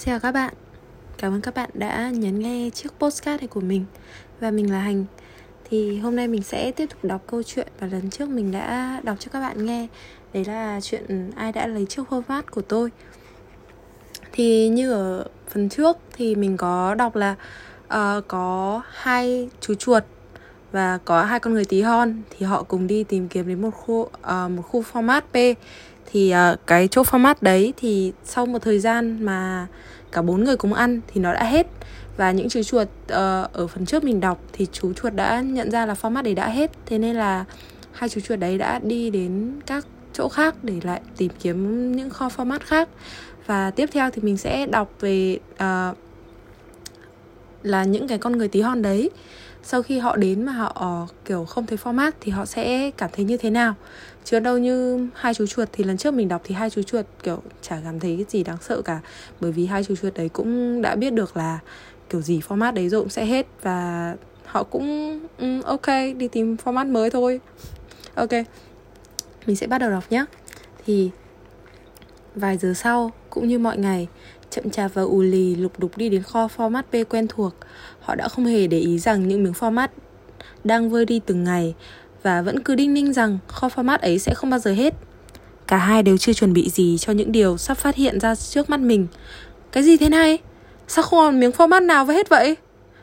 Xin chào các bạn. Cảm ơn các bạn đã nhấn nghe chiếc postcard này của mình Và mình là Hành. Thì hôm nay mình sẽ tiếp tục đọc câu chuyện Và lần trước mình đã đọc cho các bạn nghe. Đấy là chuyện ai đã lấy chiếc format của tôi. Thì như ở phần trước Thì mình có đọc là uh, Có hai chú chuột Và có hai con người tí hon Thì họ cùng đi tìm kiếm đến một khu, uh, một khu format P thì uh, cái chỗ format đấy thì sau một thời gian mà cả bốn người cùng ăn thì nó đã hết. Và những chú chuột uh, ở phần trước mình đọc thì chú chuột đã nhận ra là format đấy đã hết. Thế nên là hai chú chuột đấy đã đi đến các chỗ khác để lại tìm kiếm những kho format khác. Và tiếp theo thì mình sẽ đọc về uh, là những cái con người tí hon đấy sau khi họ đến mà họ ờ, kiểu không thấy format thì họ sẽ cảm thấy như thế nào? Chứ đâu như hai chú chuột thì lần trước mình đọc thì hai chú chuột kiểu chả cảm thấy cái gì đáng sợ cả. Bởi vì hai chú chuột đấy cũng đã biết được là kiểu gì format đấy rồi cũng sẽ hết và họ cũng um, ok đi tìm format mới thôi. Ok mình sẽ bắt đầu đọc nhé thì vài giờ sau cũng như mọi ngày chậm chạp và ù lì lục đục đi đến kho format B quen thuộc. Họ đã không hề để ý rằng những miếng format đang vơi đi từng ngày và vẫn cứ đinh ninh rằng kho format ấy sẽ không bao giờ hết. Cả hai đều chưa chuẩn bị gì cho những điều sắp phát hiện ra trước mắt mình. Cái gì thế này? Sao không còn miếng format nào với hết vậy?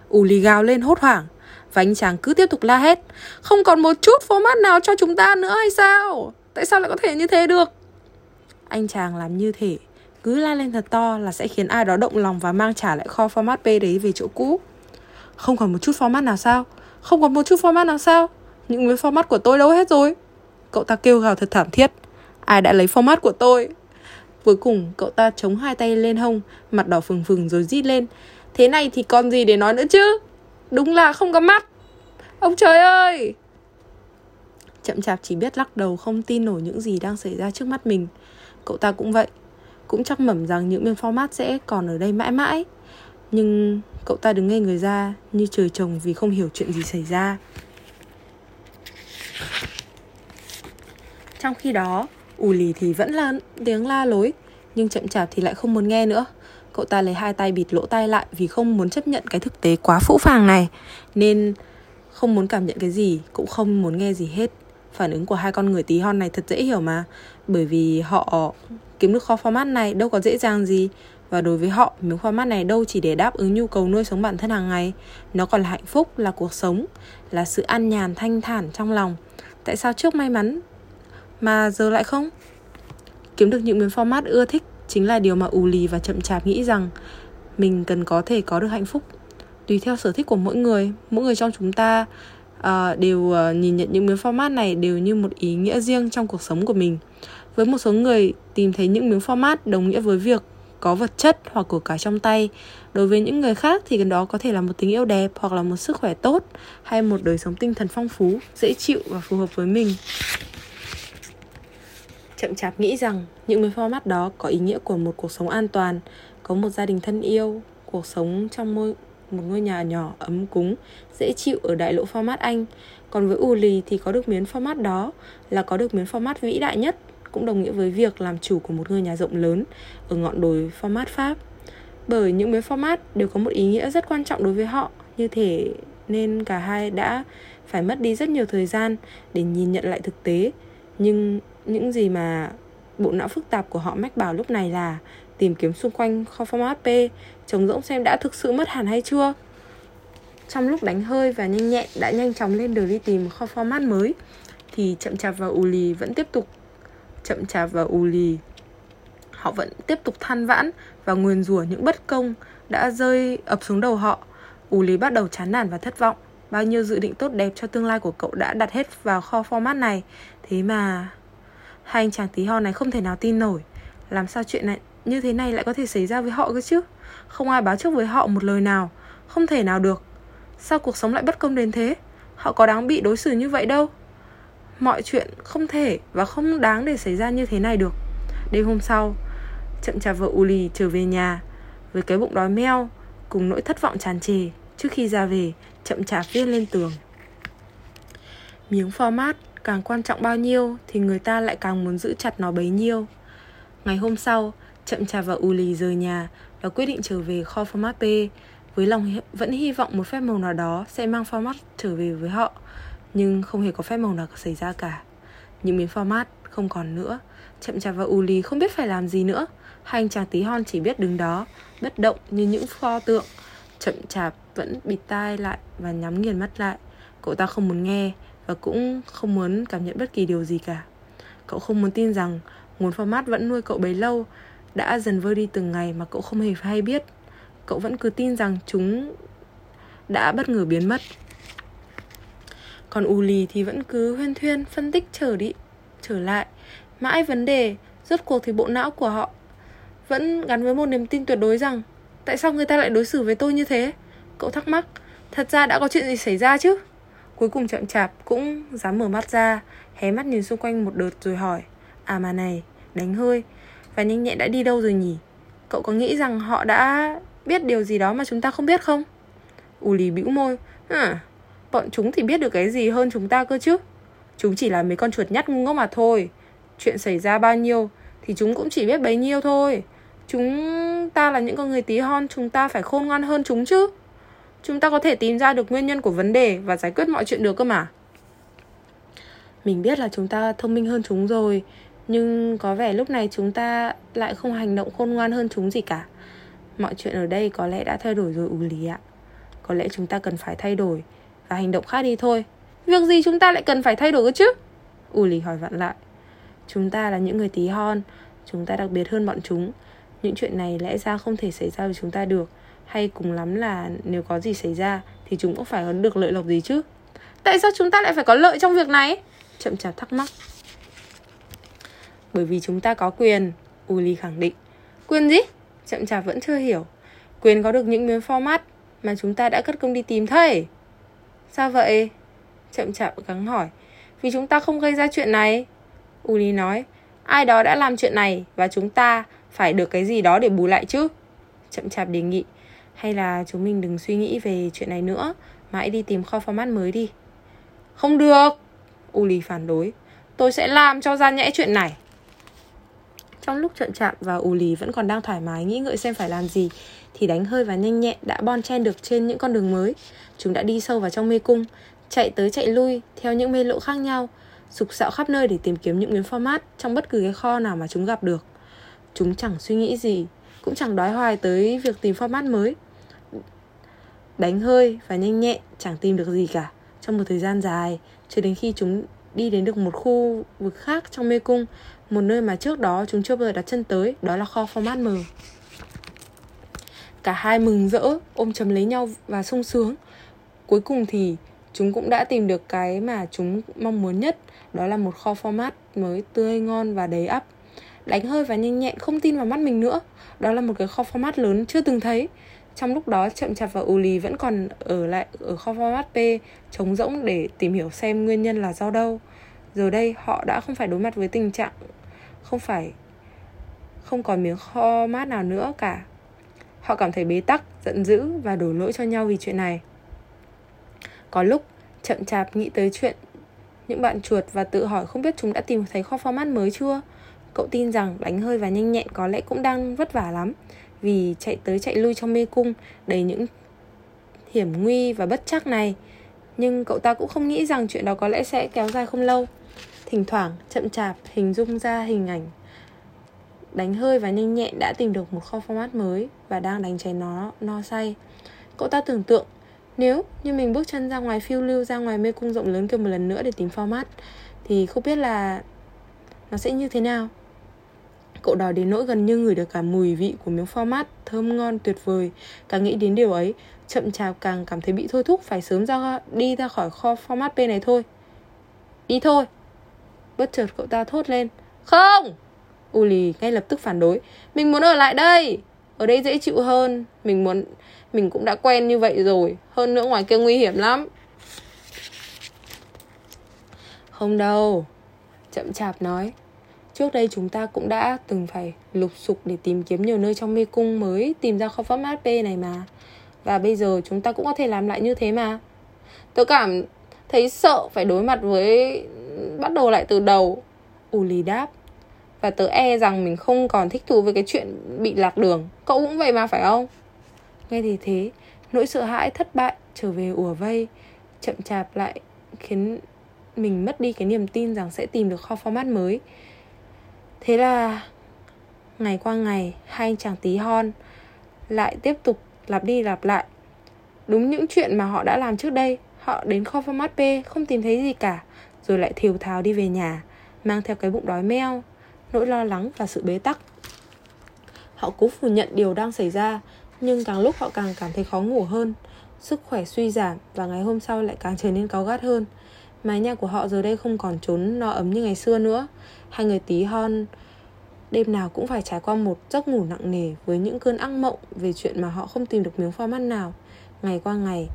Ù lì gào lên hốt hoảng và anh chàng cứ tiếp tục la hét Không còn một chút format nào cho chúng ta nữa hay sao? Tại sao lại có thể như thế được? Anh chàng làm như thể cứ la lên thật to là sẽ khiến ai đó động lòng và mang trả lại kho format P đấy về chỗ cũ. Không còn một chút format nào sao? Không còn một chút format nào sao? Những cái format của tôi đâu hết rồi? Cậu ta kêu gào thật thảm thiết. Ai đã lấy format của tôi? Cuối cùng cậu ta chống hai tay lên hông, mặt đỏ phừng phừng rồi rít lên. Thế này thì còn gì để nói nữa chứ? Đúng là không có mắt. Ông trời ơi! Chậm chạp chỉ biết lắc đầu không tin nổi những gì đang xảy ra trước mắt mình. Cậu ta cũng vậy cũng chắc mẩm rằng những miếng format sẽ còn ở đây mãi mãi. Nhưng cậu ta đứng ngay người ra như trời trồng vì không hiểu chuyện gì xảy ra. Trong khi đó, ù lì thì vẫn là tiếng la lối, nhưng chậm chạp thì lại không muốn nghe nữa. Cậu ta lấy hai tay bịt lỗ tai lại vì không muốn chấp nhận cái thực tế quá phũ phàng này. Nên không muốn cảm nhận cái gì, cũng không muốn nghe gì hết. Phản ứng của hai con người tí hon này thật dễ hiểu mà bởi vì họ kiếm được kho format này đâu có dễ dàng gì. Và đối với họ miếng format này đâu chỉ để đáp ứng nhu cầu nuôi sống bản thân hàng ngày. Nó còn là hạnh phúc là cuộc sống là sự an nhàn thanh thản trong lòng. Tại sao trước may mắn mà giờ lại không? Kiếm được những miếng format ưa thích chính là điều mà ù lì và chậm chạp nghĩ rằng mình cần có thể có được hạnh phúc. Tùy theo sở thích của mỗi người mỗi người trong chúng ta uh, đều uh, nhìn nhận những miếng format này đều như một ý nghĩa riêng trong cuộc sống của mình với một số người tìm thấy những miếng format đồng nghĩa với việc có vật chất hoặc của cải trong tay, đối với những người khác thì cái đó có thể là một tình yêu đẹp hoặc là một sức khỏe tốt hay một đời sống tinh thần phong phú, dễ chịu và phù hợp với mình. Chậm chạp nghĩ rằng những miếng format đó có ý nghĩa của một cuộc sống an toàn, có một gia đình thân yêu, cuộc sống trong môi, một ngôi nhà nhỏ ấm cúng, dễ chịu ở đại lộ format anh. Còn với u lì thì có được miếng format đó là có được miếng format vĩ đại nhất cũng đồng nghĩa với việc làm chủ của một ngôi nhà rộng lớn ở ngọn đồi format Pháp. Bởi những miếng format đều có một ý nghĩa rất quan trọng đối với họ, như thể nên cả hai đã phải mất đi rất nhiều thời gian để nhìn nhận lại thực tế. Nhưng những gì mà bộ não phức tạp của họ mách bảo lúc này là tìm kiếm xung quanh kho format P, trống rỗng xem đã thực sự mất hẳn hay chưa. Trong lúc đánh hơi và nhanh nhẹn đã nhanh chóng lên đường đi tìm kho format mới thì chậm chạp và ù lì vẫn tiếp tục chậm chạp và ù lì. Họ vẫn tiếp tục than vãn và nguyền rủa những bất công đã rơi ập xuống đầu họ. Ù lì bắt đầu chán nản và thất vọng. Bao nhiêu dự định tốt đẹp cho tương lai của cậu đã đặt hết vào kho format này. Thế mà hai anh chàng tí hon này không thể nào tin nổi. Làm sao chuyện này, như thế này lại có thể xảy ra với họ cơ chứ? Không ai báo trước với họ một lời nào. Không thể nào được. Sao cuộc sống lại bất công đến thế? Họ có đáng bị đối xử như vậy đâu? Mọi chuyện không thể và không đáng để xảy ra như thế này được. Đêm hôm sau chậm chạp vợ uli trở về nhà với cái bụng đói meo cùng nỗi thất vọng tràn trề trước khi ra về chậm chạp viết lên tường. Miếng format càng quan trọng bao nhiêu thì người ta lại càng muốn giữ chặt nó bấy nhiêu. Ngày hôm sau Chậm chạp và Uli rời nhà và quyết định trở về kho format P với lòng vẫn hy vọng một phép màu nào đó sẽ mang format trở về với họ. Nhưng không hề có phép màu nào xảy ra cả. Những miếng format không còn nữa. Chậm chạp và Uli không biết phải làm gì nữa. Hai anh chàng tí hon chỉ biết đứng đó, bất động như những pho tượng. Chậm chạp vẫn bịt tai lại và nhắm nghiền mắt lại. Cậu ta không muốn nghe và cũng không muốn cảm nhận bất kỳ điều gì cả. Cậu không muốn tin rằng nguồn format vẫn nuôi cậu bấy lâu đã dần vơi đi từng ngày mà cậu không hề hay biết. Cậu vẫn cứ tin rằng chúng đã bất ngờ biến mất. Còn Uli thì vẫn cứ huyên thuyên phân tích trở đi trở lại. Mãi vấn đề, rốt cuộc thì bộ não của họ vẫn gắn với một niềm tin tuyệt đối rằng tại sao người ta lại đối xử với tôi như thế? Cậu thắc mắc, thật ra đã có chuyện gì xảy ra chứ? Cuối cùng chậm chạp cũng dám mở mắt ra, hé mắt nhìn xung quanh một đợt rồi hỏi, à mà này, đánh hơi, và nhanh nhẹn đã đi đâu rồi nhỉ? Cậu có nghĩ rằng họ đã biết điều gì đó mà chúng ta không biết không? ù lì bĩu môi, à, bọn chúng thì biết được cái gì hơn chúng ta cơ chứ? Chúng chỉ là mấy con chuột nhắt ngu ngốc mà thôi. Chuyện xảy ra bao nhiêu thì chúng cũng chỉ biết bấy nhiêu thôi. Chúng ta là những con người tí hon, chúng ta phải khôn ngoan hơn chúng chứ. Chúng ta có thể tìm ra được nguyên nhân của vấn đề và giải quyết mọi chuyện được cơ mà. Mình biết là chúng ta thông minh hơn chúng rồi, nhưng có vẻ lúc này chúng ta lại không hành động khôn ngoan hơn chúng gì cả. Mọi chuyện ở đây có lẽ đã thay đổi rồi ủ lý ạ. Có lẽ chúng ta cần phải thay đổi và hành động khác đi thôi. Việc gì chúng ta lại cần phải thay đổi cơ chứ? U lì hỏi vặn lại. Chúng ta là những người tí hon, chúng ta đặc biệt hơn bọn chúng. Những chuyện này lẽ ra không thể xảy ra với chúng ta được. Hay cùng lắm là nếu có gì xảy ra thì chúng cũng phải có được lợi lộc gì chứ. Tại sao chúng ta lại phải có lợi trong việc này? Chậm chạp thắc mắc. Bởi vì chúng ta có quyền, Uli khẳng định. Quyền gì? Chậm chạp vẫn chưa hiểu. Quyền có được những miếng format mà chúng ta đã cất công đi tìm thầy. Sao vậy? Chậm chạp gắng hỏi. Vì chúng ta không gây ra chuyện này. Uli nói. Ai đó đã làm chuyện này và chúng ta phải được cái gì đó để bù lại chứ. Chậm chạp đề nghị. Hay là chúng mình đừng suy nghĩ về chuyện này nữa mà hãy đi tìm kho format mới đi. Không được. Uli phản đối. Tôi sẽ làm cho ra nhẽ chuyện này. Trong lúc trận chạm và ù lì vẫn còn đang thoải mái, nghĩ ngợi xem phải làm gì, Thì đánh hơi và nhanh nhẹn đã bon chen được trên những con đường mới. Chúng đã đi sâu vào trong mê cung, Chạy tới chạy lui theo những mê lộ khác nhau, Sục sạo khắp nơi để tìm kiếm những miếng format Trong bất cứ cái kho nào mà chúng gặp được. Chúng chẳng suy nghĩ gì, Cũng chẳng đói hoài tới việc tìm format mới. Đánh hơi và nhanh nhẹn chẳng tìm được gì cả Trong một thời gian dài, Cho đến khi chúng đi đến được một khu vực khác trong mê cung một nơi mà trước đó chúng chưa bao giờ đặt chân tới, đó là kho format M. Cả hai mừng rỡ, ôm chầm lấy nhau và sung sướng. Cuối cùng thì chúng cũng đã tìm được cái mà chúng mong muốn nhất, đó là một kho format mới tươi, ngon và đầy ắp. Đánh hơi và nhanh nhẹn không tin vào mắt mình nữa. Đó là một cái kho format lớn chưa từng thấy trong lúc đó chậm chạp và Uli vẫn còn ở lại ở kho format P, trống rỗng để tìm hiểu xem nguyên nhân là do đâu. Giờ đây, họ đã không phải đối mặt với tình trạng không phải, không còn miếng kho mát nào nữa cả. Họ cảm thấy bế tắc, giận dữ và đổ lỗi cho nhau vì chuyện này. Có lúc chậm chạp nghĩ tới chuyện những bạn chuột và tự hỏi không biết chúng đã tìm thấy kho format mới chưa. Cậu tin rằng đánh hơi và nhanh nhẹn có lẽ cũng đang vất vả lắm vì chạy tới chạy lui trong mê cung, đầy những hiểm nguy và bất chắc này. Nhưng cậu ta cũng không nghĩ rằng chuyện đó có lẽ sẽ kéo dài không lâu. Thỉnh thoảng, chậm chạp, hình dung ra hình ảnh Đánh hơi và nhanh nhẹn đã tìm được một kho format mới Và đang đánh cháy nó, no say. Cậu ta tưởng tượng, Nếu như mình bước chân ra ngoài phiêu lưu ra ngoài mê cung rộng lớn kia một lần nữa để tìm format, Thì không biết là nó sẽ như thế nào. Cậu đói đến nỗi gần như ngửi được cả mùi vị của miếng format thơm ngon, tuyệt vời. Càng nghĩ đến điều ấy, Chậm chạp càng cảm thấy bị thôi thúc phải sớm ra, đi ra khỏi kho format P này thôi. Đi thôi. Bất chợt cậu ta thốt lên. Không! Uli ngay lập tức phản đối. Mình muốn ở lại đây. Ở đây dễ chịu hơn. Mình muốn, Mình cũng đã quen như vậy rồi. Hơn nữa ngoài kia nguy hiểm lắm. Không đâu. Chậm chạp nói. Trước đây chúng ta cũng đã từng phải lục sục để tìm kiếm nhiều nơi trong mê cung mới, tìm ra kho format P này mà. Và bây giờ chúng ta cũng có thể làm lại như thế mà. Tôi cảm thấy sợ phải đối mặt với, bắt đầu lại từ đầu Uli đáp Và tớ e rằng mình không còn thích thú với cái chuyện bị lạc đường Cậu cũng vậy mà, phải không? Nghe thì thế, Nỗi sợ hãi thất bại trở về ùa vây, Chậm chạp lại khiến mình mất đi cái niềm tin rằng sẽ tìm được kho format mới Thế là ngày qua ngày, hai anh chàng tí hon lại tiếp tục lặp đi lặp lại. Đúng những chuyện mà họ đã làm trước đây, họ đến kho format p, không tìm thấy gì cả, rồi lại thiều thào đi về nhà, mang theo cái bụng đói meo, nỗi lo lắng và sự bế tắc. Họ cố phủ nhận điều đang xảy ra, nhưng càng lúc họ càng cảm thấy khó ngủ hơn, sức khỏe suy giảm và ngày hôm sau lại càng trở nên cáu gắt hơn mái nhà của họ giờ đây không còn trốn no ấm như ngày xưa nữa. Hai người tí hon, đêm nào cũng phải trải qua một giấc ngủ nặng nề với những cơn ác mộng về chuyện mà họ không tìm được miếng format nào. Ngày qua ngày,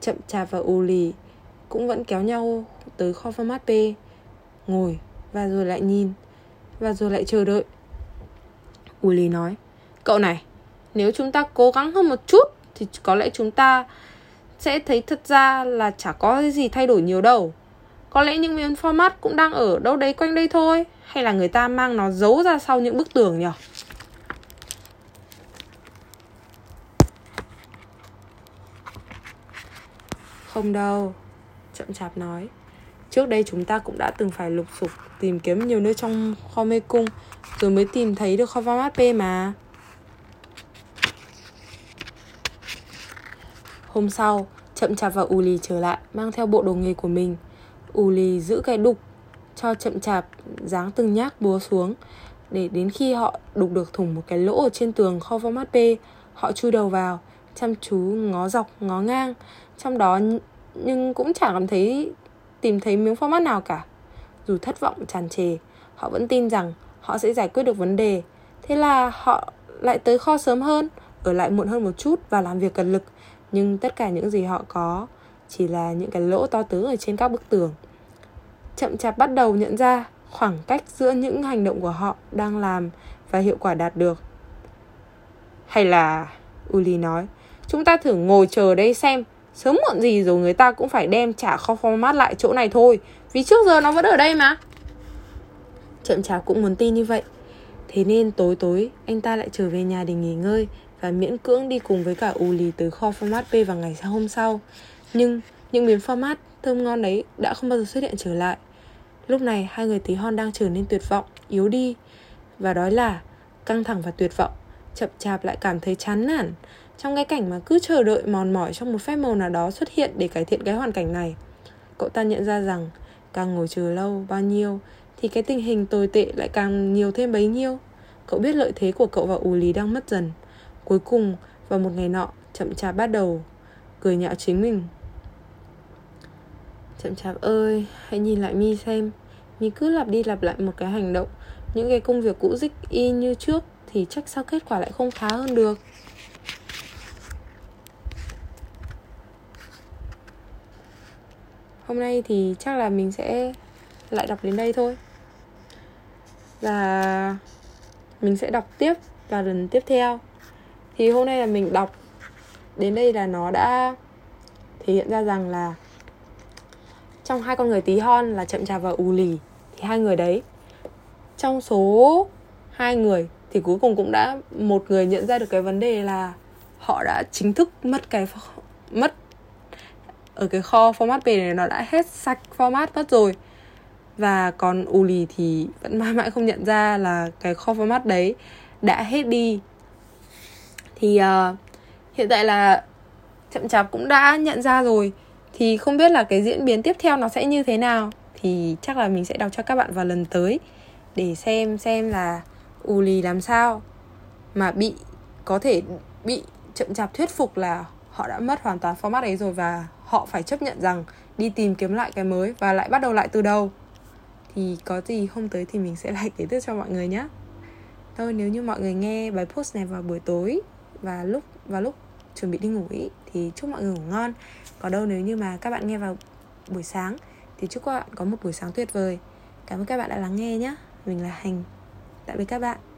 chậm chạp và ù lì cũng vẫn kéo nhau tới kho format P ngồi và rồi lại nhìn và rồi lại chờ đợi. Ù lì nói, cậu này, nếu chúng ta cố gắng hơn một chút thì có lẽ chúng ta sẽ thấy thật ra là chả có gì thay đổi nhiều đâu có lẽ những miếng format cũng đang ở đâu đấy quanh đây thôi, Hay là người ta mang nó giấu ra sau những bức tường nhỉ? Không đâu, Chậm chạp nói. Trước đây chúng ta cũng đã từng phải lục sục Tìm kiếm nhiều nơi trong kho mê cung Rồi mới tìm thấy được kho format P mà. Hôm sau, Chậm chạp và ù lì trở lại, Mang theo bộ đồ nghề của mình ù lì giữ cái đục cho chậm chạp, dáng từng nhát búa xuống, để đến khi họ đục được thủng một cái lỗ ở trên tường kho format P, họ chui đầu vào, chăm chú ngó dọc, ngó ngang. Trong đó nhưng cũng chẳng cảm thấy tìm thấy miếng format nào cả. Dù thất vọng, tràn trề, họ vẫn tin rằng họ sẽ giải quyết được vấn đề. Thế là họ lại tới kho sớm hơn, ở lại muộn hơn một chút và làm việc cần lực. Nhưng tất cả những gì họ có chỉ là những cái lỗ to tướng ở trên các bức tường. Chậm chạp bắt đầu nhận ra khoảng cách giữa những hành động của họ đang làm và hiệu quả đạt được. Hay là, uli nói, chúng ta thử ngồi chờ đây xem, sớm muộn gì rồi người ta cũng phải đem trả kho format lại chỗ này thôi, vì trước giờ nó vẫn ở đây mà. Chậm chạp cũng muốn tin như vậy. Thế nên tối tối, anh ta lại trở về nhà để nghỉ ngơi và miễn cưỡng đi cùng với cả uli tới kho format p vào ngày hôm sau nhưng những miếng format thơm ngon đấy đã không bao giờ xuất hiện trở lại. Lúc này hai người tí hon đang trở nên tuyệt vọng, yếu đi. Và đó là căng thẳng và tuyệt vọng Chậm chạp lại cảm thấy chán nản. Trong cái cảnh mà cứ chờ đợi mòn mỏi trong một phép màu nào đó xuất hiện để cải thiện cái hoàn cảnh này Cậu ta nhận ra rằng càng ngồi chờ lâu bao nhiêu Thì cái tình hình tồi tệ lại càng nhiều thêm bấy nhiêu. Cậu biết lợi thế của cậu và ù lý đang mất dần. Cuối cùng vào một ngày nọ chậm chạp bắt đầu cười nhạo chính mình chậm chạp ơi, hãy nhìn lại mi xem. Mi cứ lặp đi lặp lại một cái hành động. Những cái công việc cũ dích y như trước thì chắc sao kết quả lại không khá hơn được. Hôm nay thì chắc là mình sẽ lại đọc đến đây thôi. Và mình sẽ đọc tiếp vào lần tiếp theo. Thì hôm nay là mình đọc. Đến đây là nó đã thể hiện ra rằng là trong hai con người tí hon là chậm chạp và ù lì thì hai người đấy. Trong số hai người thì cuối cùng cũng đã một người nhận ra được cái vấn đề là họ đã chính thức mất cái mất ở cái kho format về này nó đã hết sạch format mất rồi. Và còn ù lì thì vẫn mãi mãi không nhận ra là cái kho format đấy đã hết đi. Thì uh, hiện tại là chậm chạp cũng đã nhận ra rồi thì không biết là cái diễn biến tiếp theo nó sẽ như thế nào. Thì chắc là mình sẽ đọc cho các bạn vào lần tới để xem xem là ù lì làm sao mà bị có thể bị chậm chạp thuyết phục là họ đã mất hoàn toàn format ấy rồi và họ phải chấp nhận rằng đi tìm kiếm lại cái mới và lại bắt đầu lại từ đầu. Thì có gì hôm tới thì mình sẽ lại kể tiếp cho mọi người nhé. Thôi nếu như mọi người nghe bài post này vào buổi tối và lúc vào lúc chuẩn bị đi ngủ ý, thì chúc mọi người ngủ ngon. Còn đâu nếu như mà các bạn nghe vào buổi sáng, thì chúc các bạn có một buổi sáng tuyệt vời. Cảm ơn các bạn đã lắng nghe nhé. Mình là hành. Tạm biệt các bạn.